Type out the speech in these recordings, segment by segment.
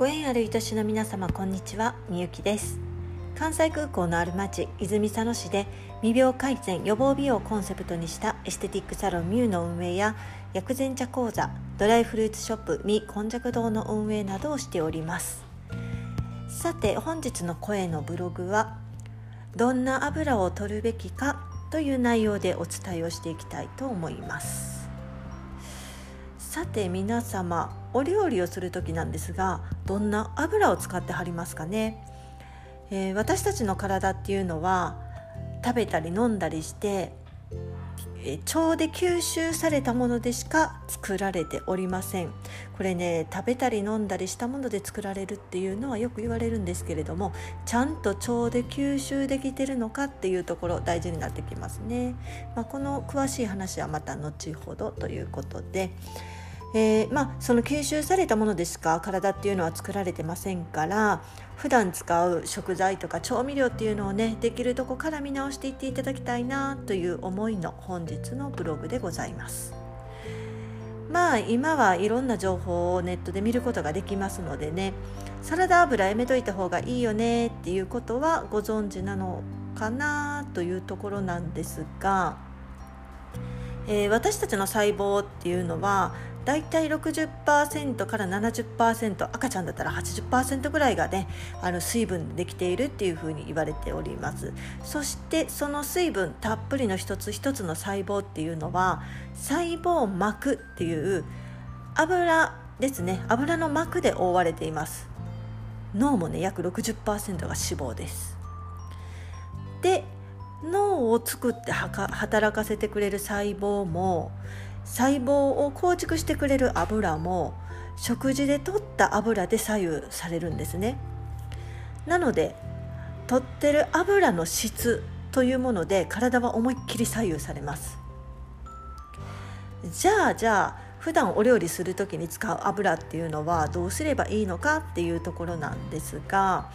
ご縁ある愛しの皆様こんにちは。みゆきです。関西空港のある町泉佐野市で未病改善予防美容をコンセプトにしたエステティックサロンミューの運営や薬膳茶講座ドライフルーツショップみこんじゃく堂の運営などをしております。さて本日の声のブログはどんな油を取るべきかという内容でお伝えをしていきたいと思います。さて皆様お料理をする時なんですがどんな油を使ってはりますかね、えー、私たちの体っていうのは食べたり飲んだりしてえ腸で吸収されたものでしか作られておりません。これね食べたり飲んだりしたもので作られるっていうのはよく言われるんですけれどもちゃんと腸で吸収できてるのかっていうところ大事になってきますね、まあ、この詳しい話はまた後ほどということで。えー、まあ、その吸収されたものでしか？体っていうのは作られてませんから普段使う食材とか調味料っていうのをねできるとこから見直していっていただきたいなという思いの本日のブログでございます。まあ今はいろんな情報をネットで見ることができますのでねサラダ油やめといた方がいいよねっていうことはご存知なのかなというところなんですが、えー、私たちの細胞っていうのはだいたい60%から70%赤ちゃんだったら80%ぐらいがねあの水分でできているっていうふうに言われております。そしてその水分たっぷりの一つ一つの細胞っていうのは細胞膜っていう油ですね。油の膜で覆われています。脳もね約60%が脂肪です。で脳を作って働かせてくれる細胞も細胞を構築してくれる油も食事で取った油で左右されるんですね。なので取ってる油の質というもので体は思いっきり左右されます。じゃあじゃあ普段お料理する時に使う油っていうのはどうすればいいのかっていうところなんですが、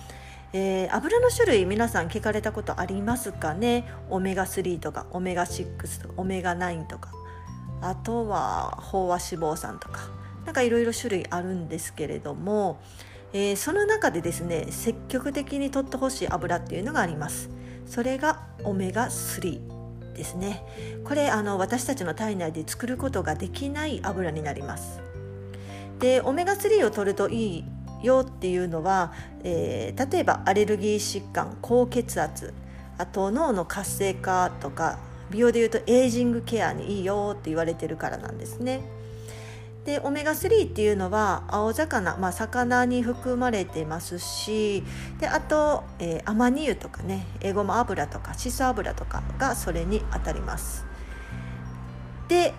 えー、油の種類皆さん聞かれたことありますかね？オメガ3とかオメガ6とかオメガ9とか。あとは飽和脂肪酸とか。なんかいろいろ種類あるんですけれども、えー、その中でですね積極的に取ってほしい油っていうのがあります。それがオメガ3ですね。これあの私たちの体内で作ることができない油になります。でオメガ3を取るといいよっていうのは、えー、例えばアレルギー疾患高血圧あと脳の活性化とか美容でいうとエイジングケアにいいよって言われてるからなんですね。でオメガ3っていうのは青魚、まあ、魚に含まれてますしであと、えー、アマニ油とかねエゴマ油とかシソ油とかがそれにあたります。で、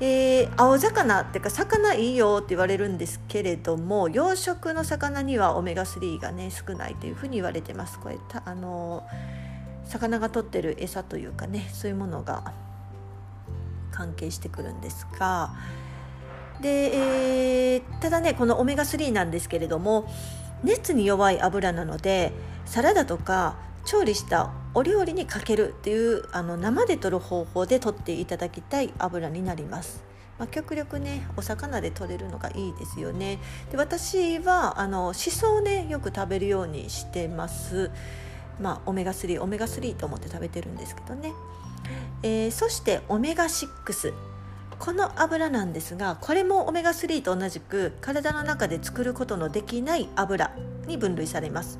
えー、青魚っていうか魚いいよって言われるんですけれども養殖の魚にはオメガ3がね少ないというふうに言われてます。これあの魚が取ってる餌というかねそういうものが関係してくるんですがで、えー、ただねこのオメガ3なんですけれども熱に弱い油なのでサラダとか調理したお料理にかけるっていうあの生で取る方法で取っていただきたい油になります。まあ、極力ねお魚で取れるのがいいですよね。で私はあのしそをねよく食べるようにしてます。まあ、オメガ3オメガ3と思って食べてるんですけどね、えー、そしてオメガ6この油なんですがこれもオメガ3と同じく体の中で作ることのできない油に分類されます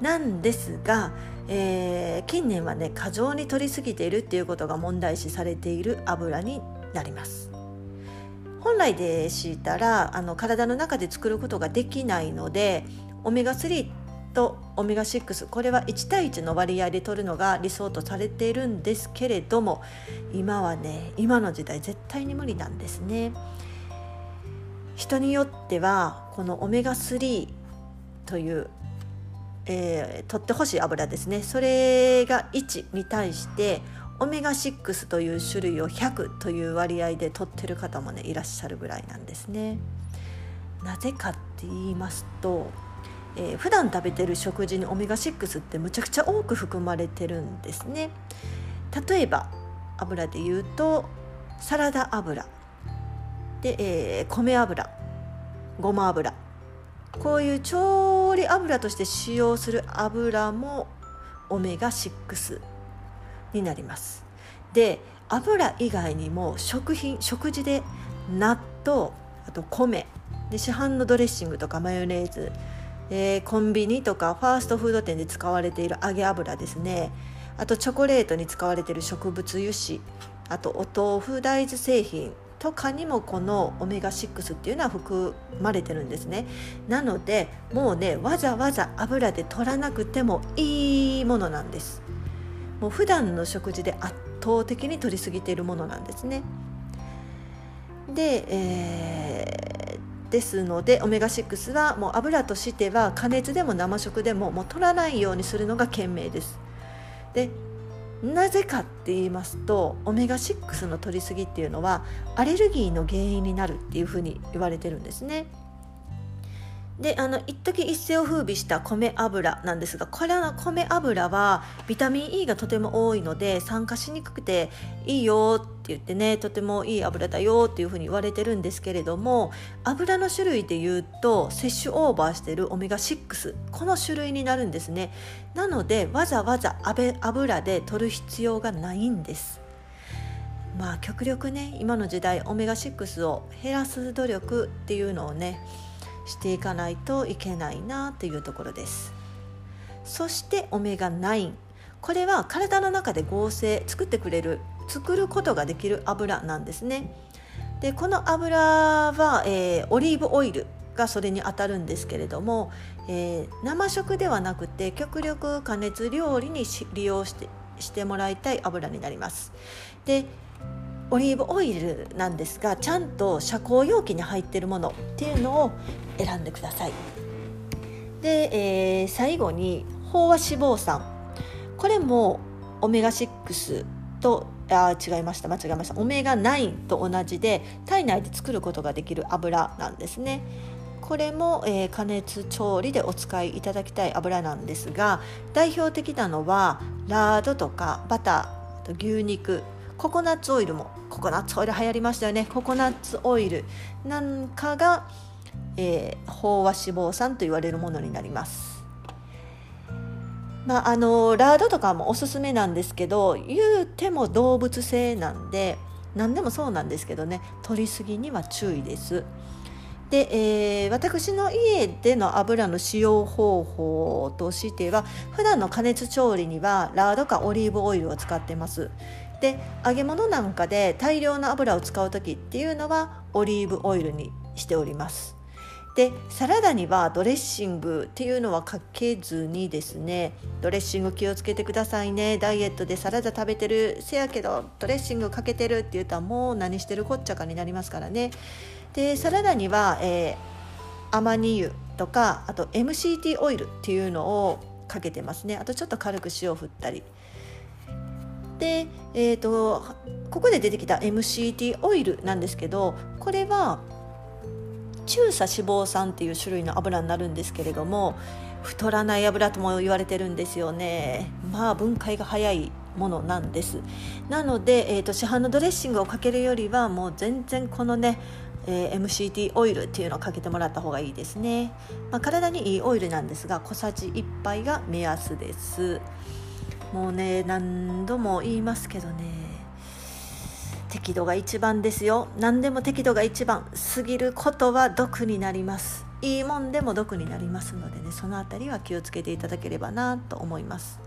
なんですが、えー、近年はね過剰に摂りすぎているっていうことが問題視されている油になります本来でしたらあの体の中で作ることができないのでオメガ3とオメガ6これは1対1の割合で取るのが理想とされているんですけれども今はね今の時代絶対に無理なんですね。人によってはこのオメガ3という、えー、取ってほしい油ですねそれが1に対してオメガ6という種類を100という割合で取ってる方もねいらっしゃるぐらいなんですね。なぜかって言いますとえー、普段食べてる食事にオメガ6ってむちゃくちゃ多く含まれてるんですね例えば油で言うとサラダ油で、えー、米油ごま油こういう調理油として使用する油もオメガ6になります。で油以外にも食品食事で納豆あと米で市販のドレッシングとかマヨネーズ、えー、コンビニとかファーストフード店で使われている揚げ油ですね。あとチョコレートに使われている植物油脂あとお豆腐大豆製品とかにもこのオメガ6っていうのは含まれてるんですね。なのでもうねわざわざ油で取らなくてもいいものなんです。もう普段の食事で圧倒的に取りすぎているものなんですね。で、えー、ですのでオメガ6はもう油としては加熱でも生食でももう取らないようにするのが賢明です。でなぜかって言いますとオメガ6の摂りすぎっていうのはアレルギーの原因になるっていうふうに言われてるんですね。であの一時一世を風靡した米油なんですがこれは米油はビタミン E がとても多いので酸化しにくくていいよっ言ってねとてもいい油だよっていうふうに言われてるんですけれども油の種類で言うと摂取オーバーしてるオメガ6この種類になるんですね。なのでわざわざ油で取る必要がないんです。まあ極力ね今の時代オメガ6を減らす努力っていうのをねしていかないといけないなというところです。そしてオメガ9これは体の中で合成作ってくれる作ることができる油なんですね。でこの油は、えー、オリーブオイルがそれにあたるんですけれども、えー、生食ではなくて極力加熱料理に利用してしてもらいたい油になります。でオリーブオイルなんですがちゃんと遮光容器に入ってるものっていうのを選んでください。で、えー、最後に飽和脂肪酸。これもオメガ6とあ違いました。間違えました。オメガ9と同じで体内で作ることができる油なんですね。これも、えー、加熱調理でお使いいただきたい油なんですが代表的なのはラードとかバターと牛肉。ココナッツオイルもココナッツオイル流行りましたよね。ココナッツオイルなんかが、えー、飽和脂肪酸と言われるものになります。まあ、あのラードとかもおすすめなんですけど言うても動物性なんで何でもそうなんですけどね取りすぎには注意です。で、えー、私の家での油の使用方法としては普段の加熱調理にはラードかオリーブオイルを使ってますで揚げ物なんかで大量の油を使う時っていうのはオリーブオイルにしておりますでサラダにはドレッシングっていうのはかけずにですねドレッシング気をつけてくださいね。ダイエットでサラダ食べてるせやけどドレッシングかけてるって言うともう何してるこっちゃかになりますからね。でサラダには、えー、アマニ油とかあと MCT オイルっていうのをかけてますね。あとちょっと軽く塩を振ったり。で、えーと、ここで出てきた MCT オイルなんですけどこれは中鎖脂肪酸っていう種類の油になるんですけれども太らない油とも言われてるんですよね。まあ分解が早いものなんです。なので、えーと、市販のドレッシングをかけるよりはもう全然このねえー、MCT オイルっていうのをかけてもらった方がいいですね、まあ、体にいいオイルなんですが小さじ1杯が目安です。もうね何度も言いますけどね。適度が一番ですよ。何でも適度が一番。過ぎることは毒になります。いいもんでも毒になりますのでねその辺りは気をつけていただければなと思います。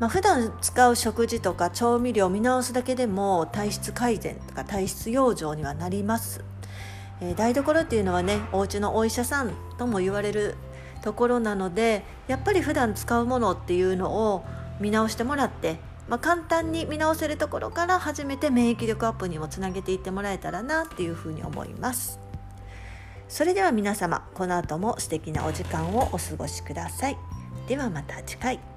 まあ、普段使う食事とか調味料を見直すだけでも体質改善とか体質養生にはなります、えー、台所っていうのはねお家のお医者さんとも言われるところなのでやっぱり普段使うものっていうのを見直してもらって、まあ、簡単に見直せるところから初めて免疫力アップにもつなげていってもらえたらなっていうふうに思います。それでは皆様この後も素敵なお時間をお過ごしください。ではまた次回。